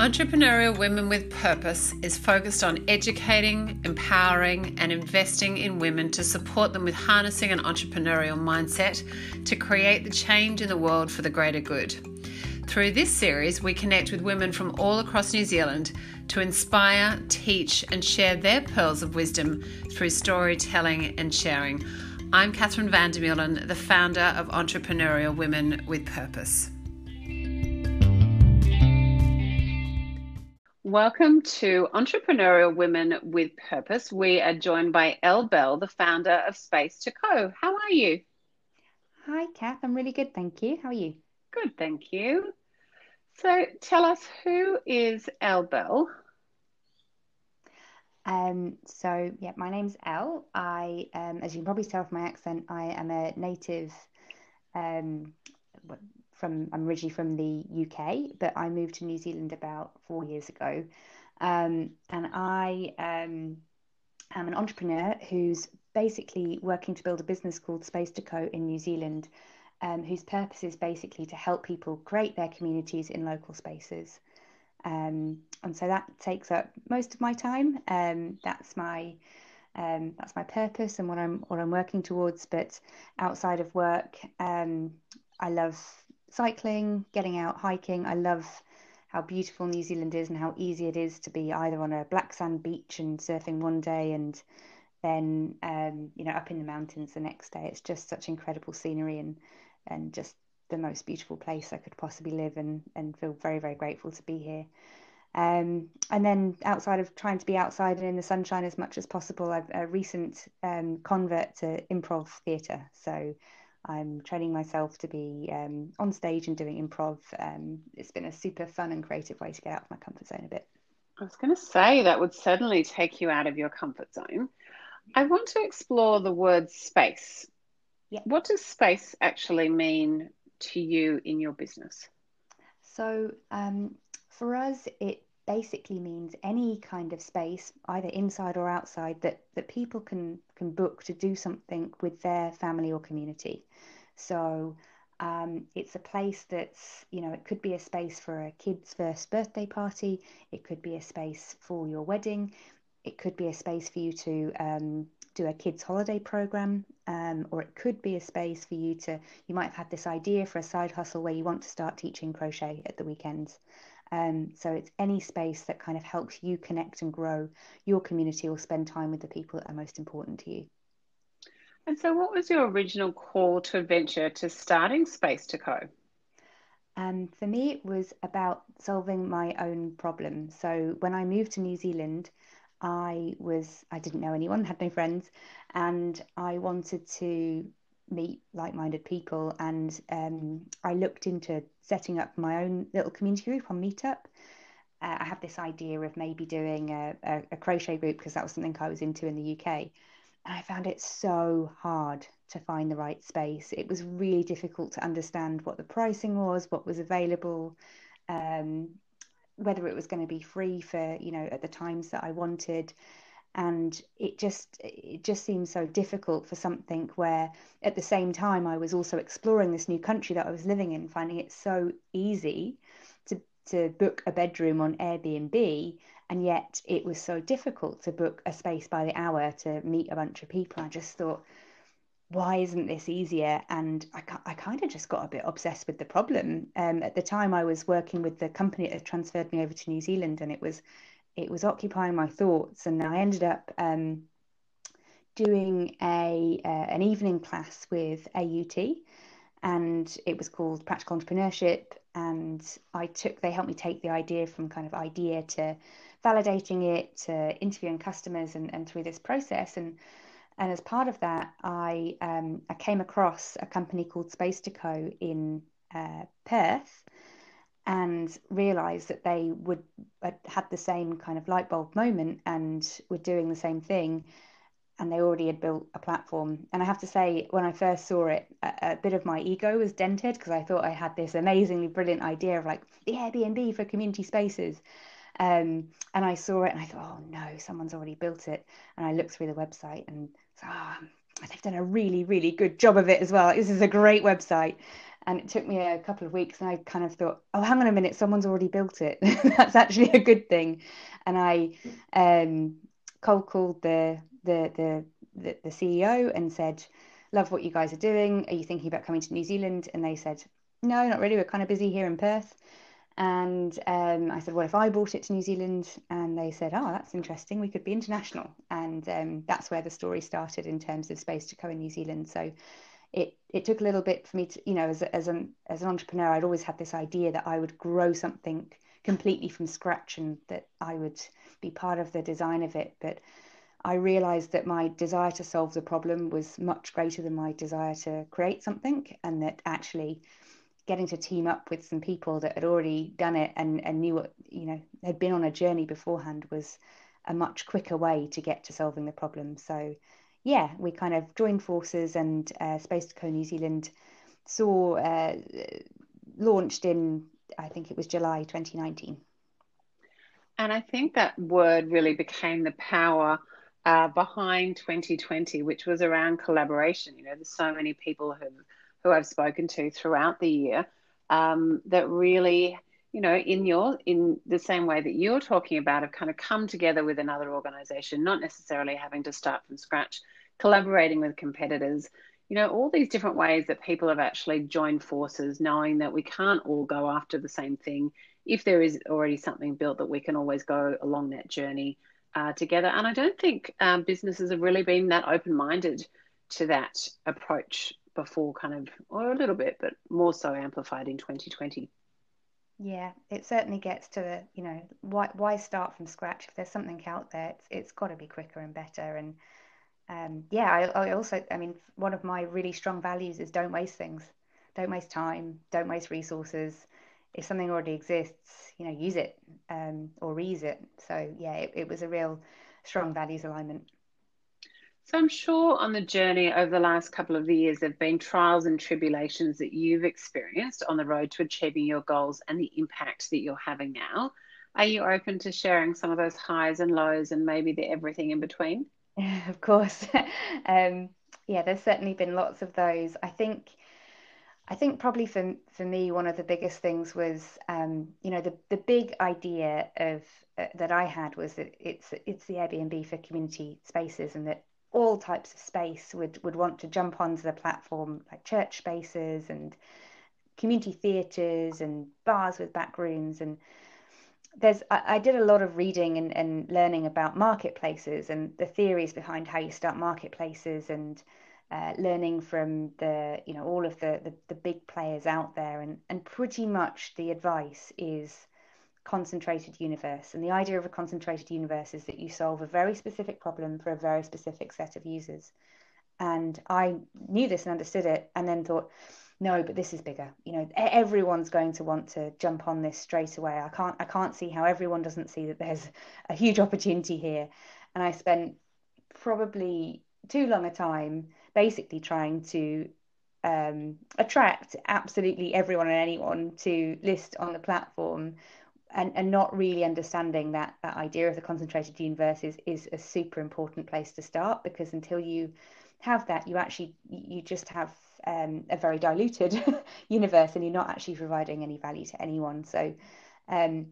Entrepreneurial Women with Purpose is focused on educating, empowering, and investing in women to support them with harnessing an entrepreneurial mindset to create the change in the world for the greater good. Through this series, we connect with women from all across New Zealand to inspire, teach, and share their pearls of wisdom through storytelling and sharing. I'm Catherine Vandermeulen, the founder of Entrepreneurial Women with Purpose. Welcome to Entrepreneurial Women with Purpose. We are joined by Elle Bell, the founder of Space to Co. How are you? Hi, Kath. I'm really good, thank you. How are you? Good, thank you. So, tell us who is Elle Bell? Um, so, yeah, my name's Elle. I, um, as you can probably tell from my accent, I am a native um, from I'm originally from the UK, but I moved to New Zealand about four years ago, um, and I um, am an entrepreneur who's basically working to build a business called Space to Co in New Zealand, um, whose purpose is basically to help people create their communities in local spaces. Um, and so that takes up most of my time. Um, that's my um, that's my purpose and what I'm what I'm working towards. But outside of work, um, I love cycling, getting out hiking. I love how beautiful New Zealand is and how easy it is to be either on a black sand beach and surfing one day and then um, you know up in the mountains the next day. It's just such incredible scenery and and just the most beautiful place I could possibly live and and feel very very grateful to be here. Um, and then outside of trying to be outside and in the sunshine as much as possible, I've a recent um, convert to improv theatre. So I'm training myself to be um, on stage and doing improv. Um, it's been a super fun and creative way to get out of my comfort zone a bit. I was going to say that would certainly take you out of your comfort zone. I want to explore the word space. Yeah. What does space actually mean to you in your business? So, um, for us, it basically means any kind of space, either inside or outside, that, that people can, can book to do something with their family or community. So um, it's a place that's, you know, it could be a space for a kid's first birthday party, it could be a space for your wedding, it could be a space for you to um, do a kids' holiday program, um, or it could be a space for you to, you might have had this idea for a side hustle where you want to start teaching crochet at the weekends. Um, so it's any space that kind of helps you connect and grow your community or spend time with the people that are most important to you. And so, what was your original call to adventure to starting Space to Co? Um, for me, it was about solving my own problem. So when I moved to New Zealand, I was I didn't know anyone, had no friends, and I wanted to meet like-minded people and um, i looked into setting up my own little community group on meetup. Uh, i had this idea of maybe doing a, a, a crochet group because that was something i was into in the uk and i found it so hard to find the right space. It was really difficult to understand what the pricing was what was available um, whether it was going to be free for you know at the times that i wanted and it just it just seems so difficult for something where at the same time I was also exploring this new country that I was living in finding it so easy to to book a bedroom on Airbnb and yet it was so difficult to book a space by the hour to meet a bunch of people. I just thought why isn't this easier? And I, I kind of just got a bit obsessed with the problem. Um, at the time I was working with the company that transferred me over to New Zealand and it was it was occupying my thoughts, and I ended up um, doing a uh, an evening class with AUT, and it was called Practical Entrepreneurship. And I took they helped me take the idea from kind of idea to validating it to interviewing customers and, and through this process and and as part of that I um, I came across a company called Space to Co in uh, Perth and realized that they would had the same kind of light bulb moment and were doing the same thing and they already had built a platform. And i have to say when i first saw it a, a bit of my ego was dented because i thought i had this amazingly brilliant idea of like the airbnb for community spaces. Um, and i saw it and i thought oh no someone's already built it. And i looked through the website and oh, they've done a really really good job of it as well. This is a great website And it took me a couple of weeks, and I kind of thought, oh, hang on a minute, someone's already built it. That's actually a good thing. And I um, cold called the, the the the the CEO and said, love what you guys are doing. Are you thinking about coming to New Zealand? And they said, no, not really. We're kind of busy here in Perth. And um, I said, what if I brought it to New Zealand? And they said, oh, that's interesting. We could be international. And um, that's where the story started in terms of Space to Co in New Zealand. So it it took a little bit for me to, you know, as, as an as an entrepreneur, I'd always had this idea that I would grow something completely from scratch and that I would be part of the design of it. But I realized that my desire to solve the problem was much greater than my desire to create something, and that actually getting to team up with some people that had already done it and, and knew what, you know, had been on a journey beforehand was a much quicker way to get to solving the problem. So, yeah, we kind of joined forces, and uh, Space to Co New Zealand saw uh, launched in, I think it was July 2019. And I think that word really became the power uh, behind 2020, which was around collaboration. You know, there's so many people who who I've spoken to throughout the year um, that really, you know, in your in the same way that you're talking about, have kind of come together with another organization, not necessarily having to start from scratch, collaborating with competitors. You know, all these different ways that people have actually joined forces, knowing that we can't all go after the same thing. If there is already something built, that we can always go along that journey uh, together. And I don't think um, businesses have really been that open minded to that approach before, kind of, or a little bit, but more so amplified in 2020. Yeah, it certainly gets to the, you know, why why start from scratch if there's something out there? It's it's got to be quicker and better. And um, yeah, I, I also, I mean, one of my really strong values is don't waste things, don't waste time, don't waste resources if something already exists, you know, use it um, or reuse it. So yeah, it, it was a real strong values alignment. So I'm sure on the journey over the last couple of years, there have been trials and tribulations that you've experienced on the road to achieving your goals and the impact that you're having now. Are you open to sharing some of those highs and lows and maybe the everything in between? Of course. um, yeah, there's certainly been lots of those. I think I think probably for for me, one of the biggest things was, um, you know, the the big idea of uh, that I had was that it's it's the Airbnb for community spaces, and that all types of space would would want to jump onto the platform, like church spaces and community theatres and bars with back rooms and there's I, I, did a lot of reading and, and learning about marketplaces and the theories behind how you start marketplaces and uh, learning from the you know all of the, the, the big players out there. And and pretty much the advice is concentrated universe. And the idea of a concentrated universe is that you solve a very specific problem for a very specific set of users. And i knew this and understood it and then thought no but this is bigger. You know everyone's going to want to jump on this straight away. I can't i can't see how everyone doesn't see that there's a huge opportunity here. And i spent probably too long a time basically trying to um, attract absolutely everyone and anyone to list on the platform and, and not really understanding that that idea of the concentrated universe is, is a super important place to start because until you have that you actually you just have um, a very diluted universe and you're not actually providing any value to anyone. So um,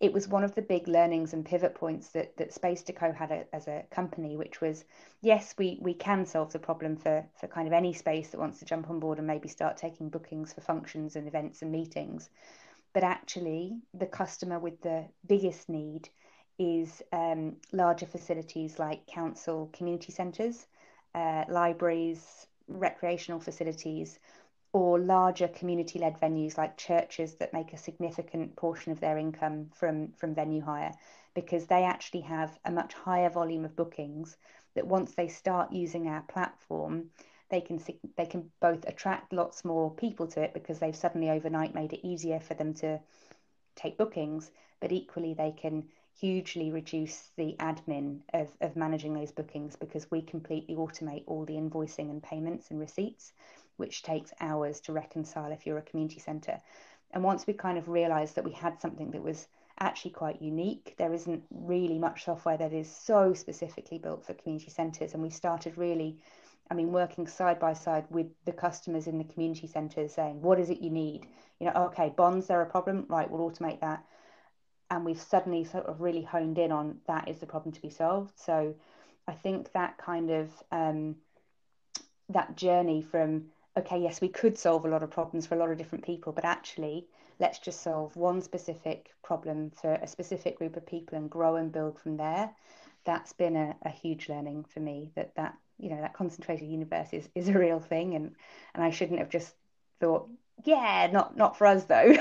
it was one of the big learnings and pivot points that that Space to Co had a, as a company, which was yes, we we can solve the problem for for kind of any space that wants to jump on board and maybe start taking bookings for functions and events and meetings, but actually the customer with the biggest need is um, larger facilities like council community centres, uh, libraries, recreational facilities, or larger community led venues like churches that make a significant portion of their income from, from venue hire because they actually have a much higher volume of bookings that once they start using our platform they can they can both attract lots more people to it because they've suddenly overnight made it easier for them to take bookings but equally they can hugely reduce the admin of, of managing those bookings because we completely automate all the invoicing and payments and receipts which takes hours to reconcile if you're a community centre. And once we kind of realised that we had something that was actually quite unique, there isn't really much software that is so specifically built for community centres. And we started really I mean, working side by side with the customers in the community centres saying, what is it you need? You know, okay, bonds, they're a problem. Right, we'll automate that. And we've suddenly sort of really honed in on that is the problem to be solved. So I think that kind of um, that journey from okay, yes, we could solve a lot of problems for a lot of different people, but actually, let's just solve one specific problem for a specific group of people and grow and build from there. That's been a, a huge learning for me that that you know that concentrated universe is, is a real thing and and I shouldn't have just thought yeah not not for us though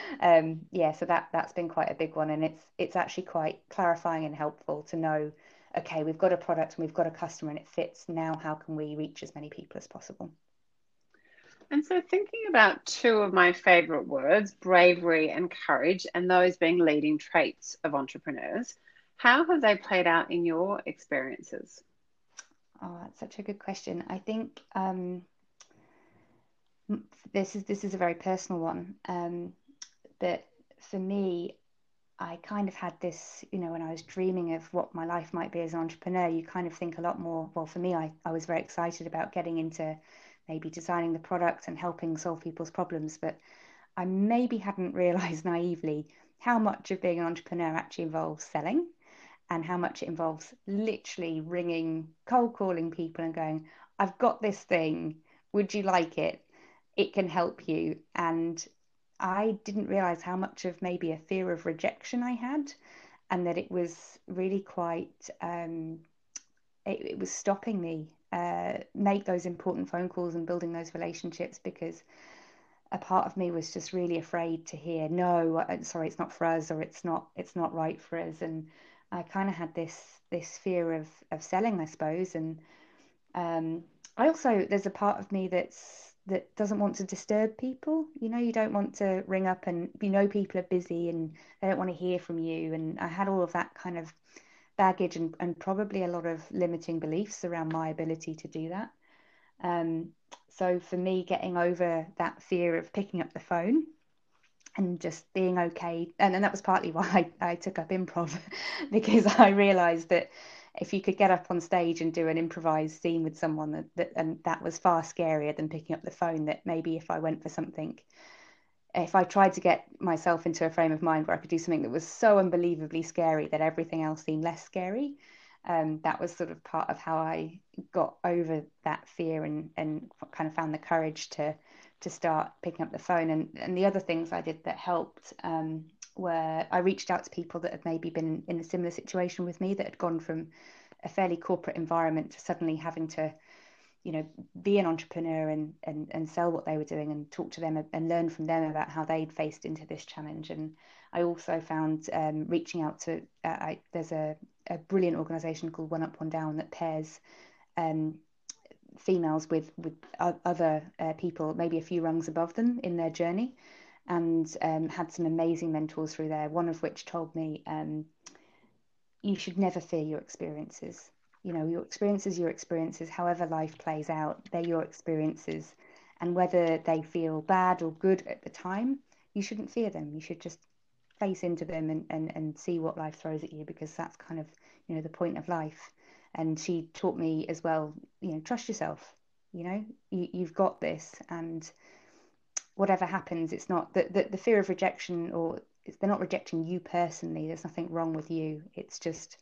um, yeah so that that's been quite a big one and it's it's actually quite clarifying and helpful to know okay we've got a product and we've got a customer and it fits now how can we reach as many people as possible and so, thinking about two of my favorite words, bravery and courage, and those being leading traits of entrepreneurs, how have they played out in your experiences? Oh, that's such a good question. I think um, this is this is a very personal one, um, but for me, I kind of had this, you know, when I was dreaming of what my life might be as an entrepreneur, you kind of think a lot more. Well, for me, I, I was very excited about getting into maybe designing the product and helping solve people's problems. But I maybe hadn't realized naively how much of being an entrepreneur actually involves selling and how much it involves literally ringing, cold calling people and going, I've got this thing. Would you like it? It can help you. And I didn't realize how much of maybe a fear of rejection I had, and that it was really quite, um, it, it was stopping me uh, make those important phone calls and building those relationships because a part of me was just really afraid to hear no uh, sorry it's not for us or it's not it's not right for us and i kind of had this this fear of of selling i suppose and um, i also there's a part of me that's that doesn't want to disturb people you know you don't want to ring up and you know people are busy and they don't want to hear from you and i had all of that kind of baggage and, and probably a lot of limiting beliefs around my ability to do that. Um, so for me, getting over that fear of picking up the phone and just being okay, and, and that was partly why I, I took up improv because I realised that if you could get up on stage and do an improvised scene with someone that, that and that was far scarier than picking up the phone that maybe if I went for something if I tried to get myself into a frame of mind where I could do something that was so unbelievably scary that everything else seemed less scary, um, that was sort of part of how I got over that fear and, and kind of found the courage to to start picking up the phone. And, and the other things I did that helped um, were I reached out to people that had maybe been in a similar situation with me that had gone from a fairly corporate environment to suddenly having to you know be an entrepreneur and and and sell what they were doing and talk to them and learn from them about how they'd faced into this challenge and I also found um, reaching out to uh, I, there's a, a brilliant organization called One Up One Down that pairs um, females with with other uh, people maybe a few rungs above them in their journey and um, had some amazing mentors through there one of which told me um, you should never fear your experiences. You know your experiences your experiences however life plays out they're your experiences and whether they feel bad or good at the time you shouldn't fear them. You should just face into them and, and, and see what life throws at you because that's kind of you know the point of life and she taught me as well you know trust yourself you know you, you've got this and whatever happens it's not the, the, the fear of rejection or they're not rejecting you personally there's nothing wrong with you it's just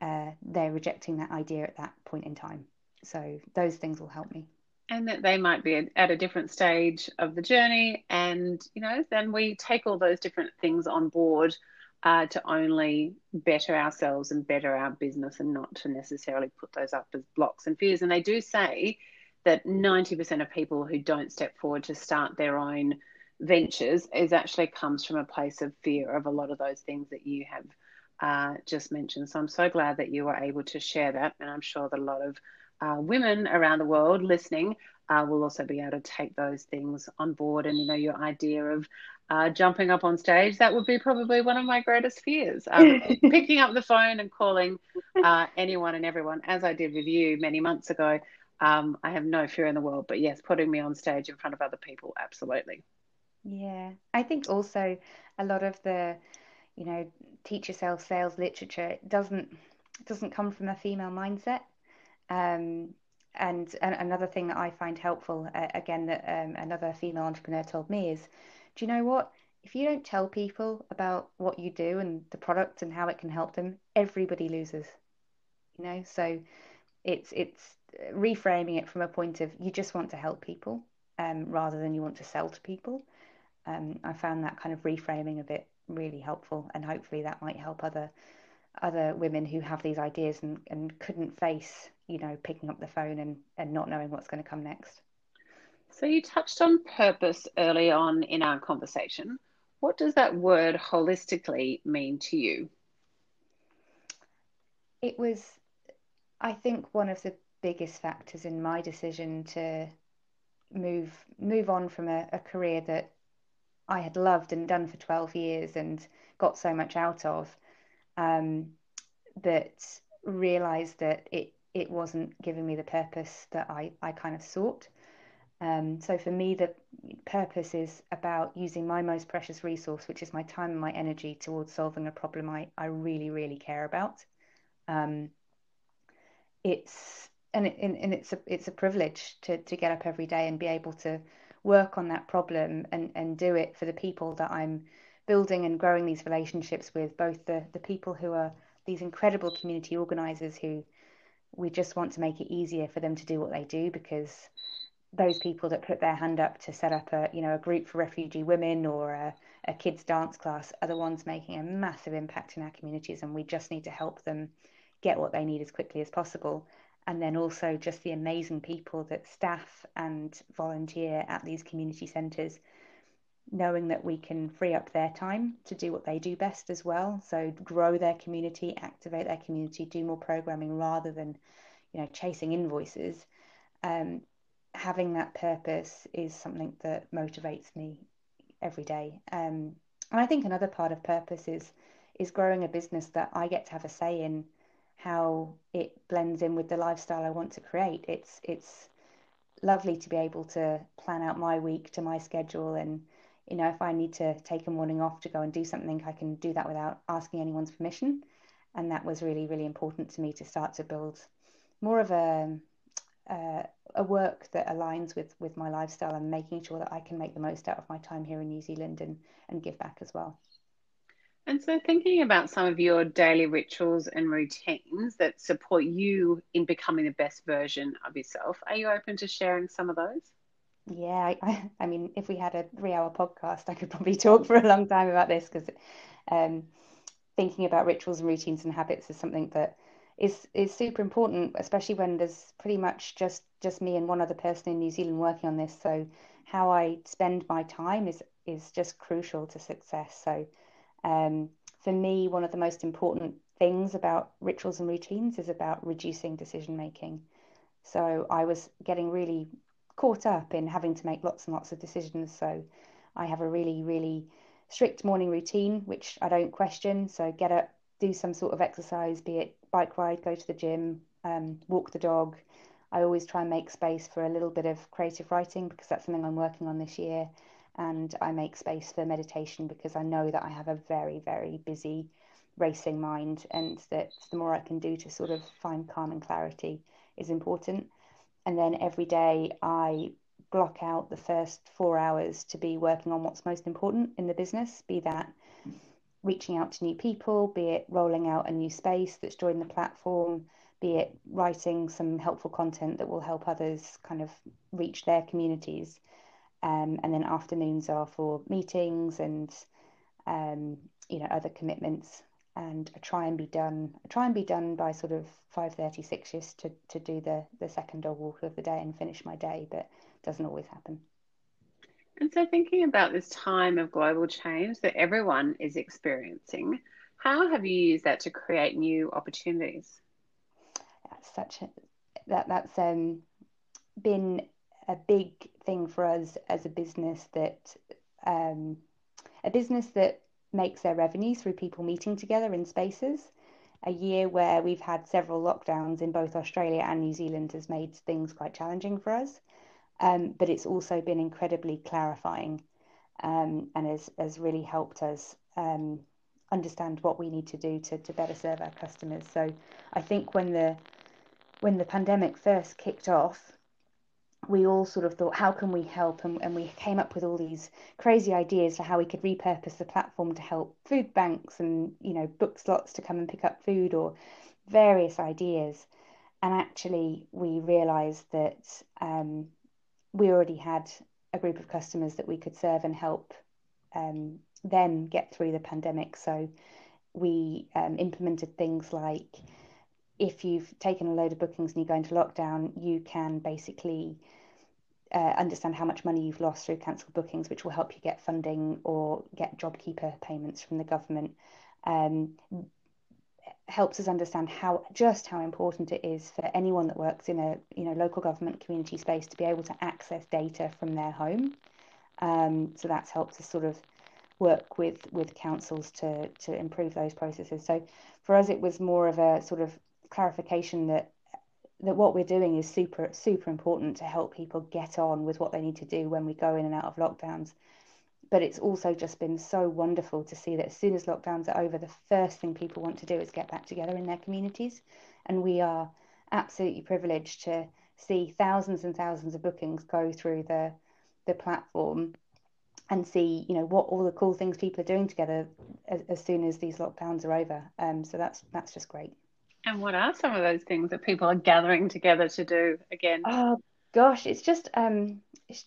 uh, they're rejecting that idea at that point in time. So those things will help me. And that they might be at a different stage of the journey. And, you know, then we take all those different things on board uh, to only better ourselves and better our business and not to necessarily put those up as blocks and fears. And they do say that 90% of people who don't step forward to start their own ventures is actually comes from a place of fear of a lot of those things that you have uh, just mentioned. So I'm so glad that you were able to share that. And I'm sure that a lot of uh, women around the world listening uh, will also be able to take those things on board. And, you know, your idea of uh, jumping up on stage, that would be probably one of my greatest fears. Um, picking up the phone and calling uh, anyone and everyone, as I did with you many months ago. Um, I have no fear in the world, but yes, putting me on stage in front of other people, absolutely. Yeah, I think also a lot of the you know, teach yourself sales literature doesn't doesn't come from a female mindset. Um, and, and another thing that I find helpful, uh, again, that um, another female entrepreneur told me is, do you know what? If you don't tell people about what you do and the product and how it can help them, everybody loses. You know, so it's it's reframing it from a point of you just want to help people um, rather than you want to sell to people. Um, I found that kind of reframing of it really helpful, and hopefully that might help other other women who have these ideas and, and couldn't face, you know, picking up the phone and, and not knowing what's going to come next. So you touched on purpose early on in our conversation. What does that word holistically mean to you? It was, I think, one of the biggest factors in my decision to move move on from a, a career that I had loved and done for 12 years and got so much out of um, that realized that it it wasn't giving me the purpose that I, I kind of sought. Um, so for me, the purpose is about using my most precious resource, which is my time and my energy, towards solving a problem I, I really, really care about. Um, it's and, it, and it's a it's a privilege to to get up every day and be able to work on that problem and and do it for the people that I'm building and growing these relationships with both the the people who are these incredible community organizers who we just want to make it easier for them to do what they do because those people that put their hand up to set up a you know a group for refugee women or a, a kids dance class are the ones making a massive impact in our communities and we just need to help them get what they need as quickly as possible and then also just the amazing people that staff and volunteer at these community centres, knowing that we can free up their time to do what they do best as well. So grow their community, activate their community, do more programming rather than, you know, chasing invoices. Um, having that purpose is something that motivates me every day. Um, and I think another part of purpose is is growing a business that I get to have a say in how it blends in with the lifestyle I want to create. It's it's lovely to be able to plan out my week to my schedule and you know if I need to take a morning off to go and do something I can do that without asking anyone's permission and that was really really important to me to start to build more of a uh, a work that aligns with with my lifestyle and making sure that I can make the most out of my time here in New Zealand and and give back as well. And so, thinking about some of your daily rituals and routines that support you in becoming the best version of yourself, are you open to sharing some of those? Yeah, I, I mean, if we had a three hour podcast, I could probably talk for a long time about this because um, thinking about rituals and routines and habits is something that is is super important, especially when there's pretty much just just me and one other person in New Zealand working on this. So how I spend my time is is just crucial to success. So um, for me, one of the most important things about rituals and routines is about reducing decision making. So I was getting really caught up in having to make lots and lots of decisions. So I have a really, really strict morning routine, which I don't question. So get up, do some sort of exercise, be it bike ride, go to the gym, um, walk the dog. I always try and make space for a little bit of creative writing because that's something I'm working on this year and I make space for meditation because I know that I have a very, very busy, racing mind, and that the more I can do to sort of find calm and clarity is important. And then every day I block out the first four hours to be working on what's most important in the business, be that reaching out to new people, be it rolling out a new space that's joined the platform, be it writing some helpful content that will help others kind of reach their communities. Um, and then afternoons are for meetings and um, you know other commitments. And I try and be done. I try and be done by sort of five thirty six just to to do the the second dog walk of the day and finish my day, but doesn't always happen. And so, thinking about this time of global change that everyone is experiencing, how have you used that to create new opportunities? That's such a that that's um, been a big thing for us as a business that um, a business that makes their revenue through people meeting together in spaces. A year where we've had several lockdowns in both Australia and New Zealand has made things quite challenging for us, um, but it's also been incredibly clarifying um, and has, has really helped us um, understand what we need to do to, to better serve our customers. So I think when the when the pandemic first kicked off, we all sort of thought, how can we help? And, and we came up with all these crazy ideas for how we could repurpose the platform to help food banks and, you know, book slots to come and pick up food or various ideas. And actually, we realized that um, we already had a group of customers that we could serve and help um, them get through the pandemic. So we um, implemented things like if you've taken a load of bookings and you go into lockdown, you can basically uh, understand how much money you've lost through cancelled bookings, which will help you get funding or get JobKeeper payments from the government. Um, helps us understand how just how important it is for anyone that works in a you know local government community space to be able to access data from their home. Um, so that's helped us sort of work with with councils to to improve those processes. So for us, it was more of a sort of clarification that that what we're doing is super super important to help people get on with what they need to do when we go in and out of lockdowns but it's also just been so wonderful to see that as soon as lockdowns are over the first thing people want to do is get back together in their communities. And we are absolutely privileged to see thousands and thousands of bookings go through the the platform and see you know what all the cool things people are doing together as, as soon as these lockdowns are over. Um, so that's that's just great. And what are some of those things that people are gathering together to do again? Oh gosh, it's just um, it's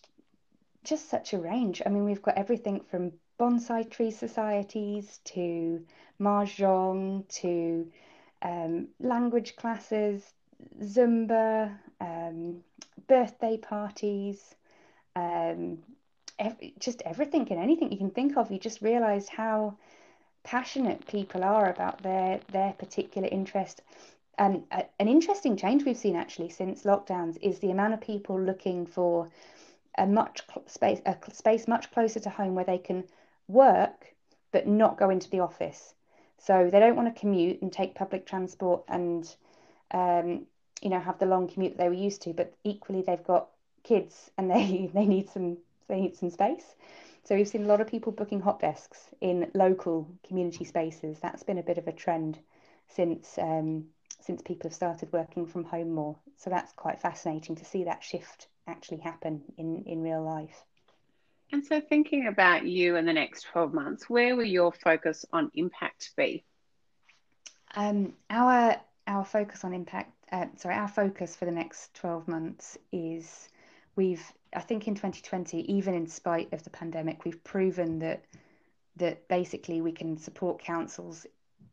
just such a range. I mean, we've got everything from bonsai tree societies to mahjong to um, language classes, Zumba, um, birthday parties, um, just everything and anything you can think of. You just realise how passionate people are about their their particular interest. And uh, an interesting change we've seen actually since lockdowns is the amount of people looking for a much space a space much closer to home where they can work but not go into the office. So they don't want to commute and take public transport and um, you know have the long commute that they were used to, but equally they've got kids and they they need some they need some space. So we've seen a lot of people booking hot desks in local community spaces. That's been a bit of a trend since um, since people have started working from home more. So that's quite fascinating to see that shift actually happen in, in real life. And so, thinking about you in the next 12 months, where will your focus on impact be? Um, our our focus on impact, uh, sorry, our focus for the next 12 months is we've I think in 2020, even in spite of the pandemic, we've proven that that basically we can support councils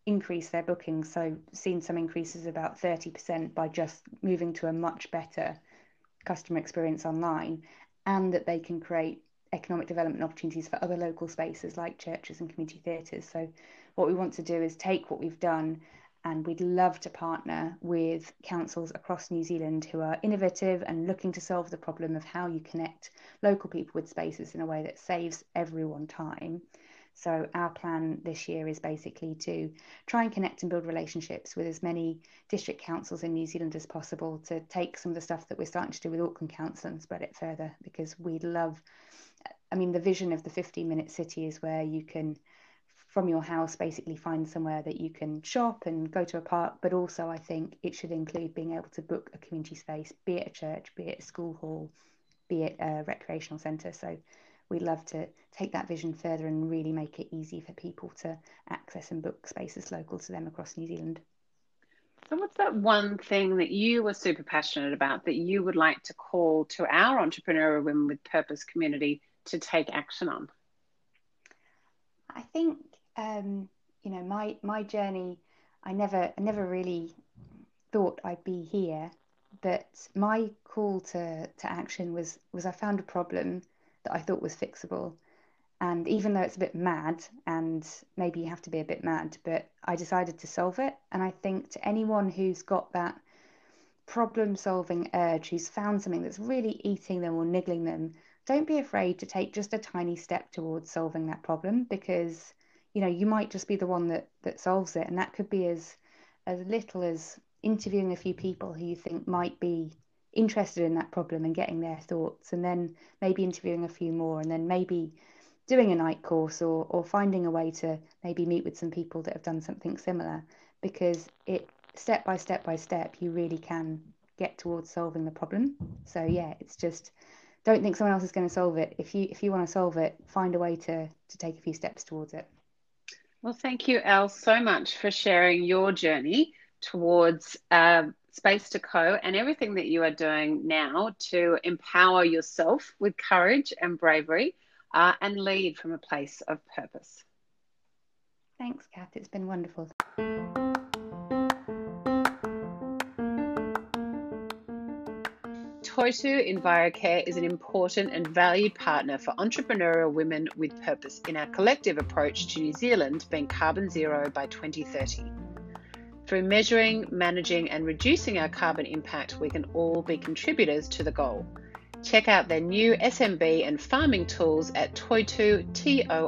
increase their bookings. So seen some increases about 30% by just moving to a much better customer experience online, and that they can create economic development opportunities for other local spaces like churches and community theatres. So what we want to do is take what we've done and we'd love to partner with councils across New Zealand who are innovative and looking to solve the problem of how you connect local people with spaces in a way that saves everyone time. So, our plan this year is basically to try and connect and build relationships with as many district councils in New Zealand as possible to take some of the stuff that we're starting to do with Auckland Council and spread it further because we love. I mean, the vision of the 15 minute city is where you can from your house basically find somewhere that you can shop and go to a park but also i think it should include being able to book a community space be it a church be it a school hall be it a recreational centre so we'd love to take that vision further and really make it easy for people to access and book spaces local to them across new zealand. So what's that one thing that you were super passionate about that you would like to call to our entrepreneurial women with purpose community to take action on? I think um, you know, my my journey, I never I never really thought I'd be here, but my call to to action was was I found a problem that I thought was fixable. And even though it's a bit mad, and maybe you have to be a bit mad, but I decided to solve it. And I think to anyone who's got that problem solving urge, who's found something that's really eating them or niggling them, don't be afraid to take just a tiny step towards solving that problem because you know you might just be the one that that solves it and that could be as as little as interviewing a few people who you think might be interested in that problem and getting their thoughts and then maybe interviewing a few more and then maybe doing a night course or or finding a way to maybe meet with some people that have done something similar because it step by step by step, you really can get towards solving the problem. So yeah, it's just don't think someone else is going to solve it. If you if you want to solve it, find a way to to take a few steps towards it. Well, thank you, Elle, so much for sharing your journey towards uh, Space to Co and everything that you are doing now to empower yourself with courage and bravery uh, and lead from a place of purpose. Thanks, Kath. It's been wonderful. Toitu EnviroCare is an important and valued partner for entrepreneurial women with purpose in our collective approach to New Zealand being carbon zero by 2030. Through measuring, managing, and reducing our carbon impact, we can all be contributors to the goal. Check out their new SMB and farming tools at toitu, T-O-I-T-U.co.nz.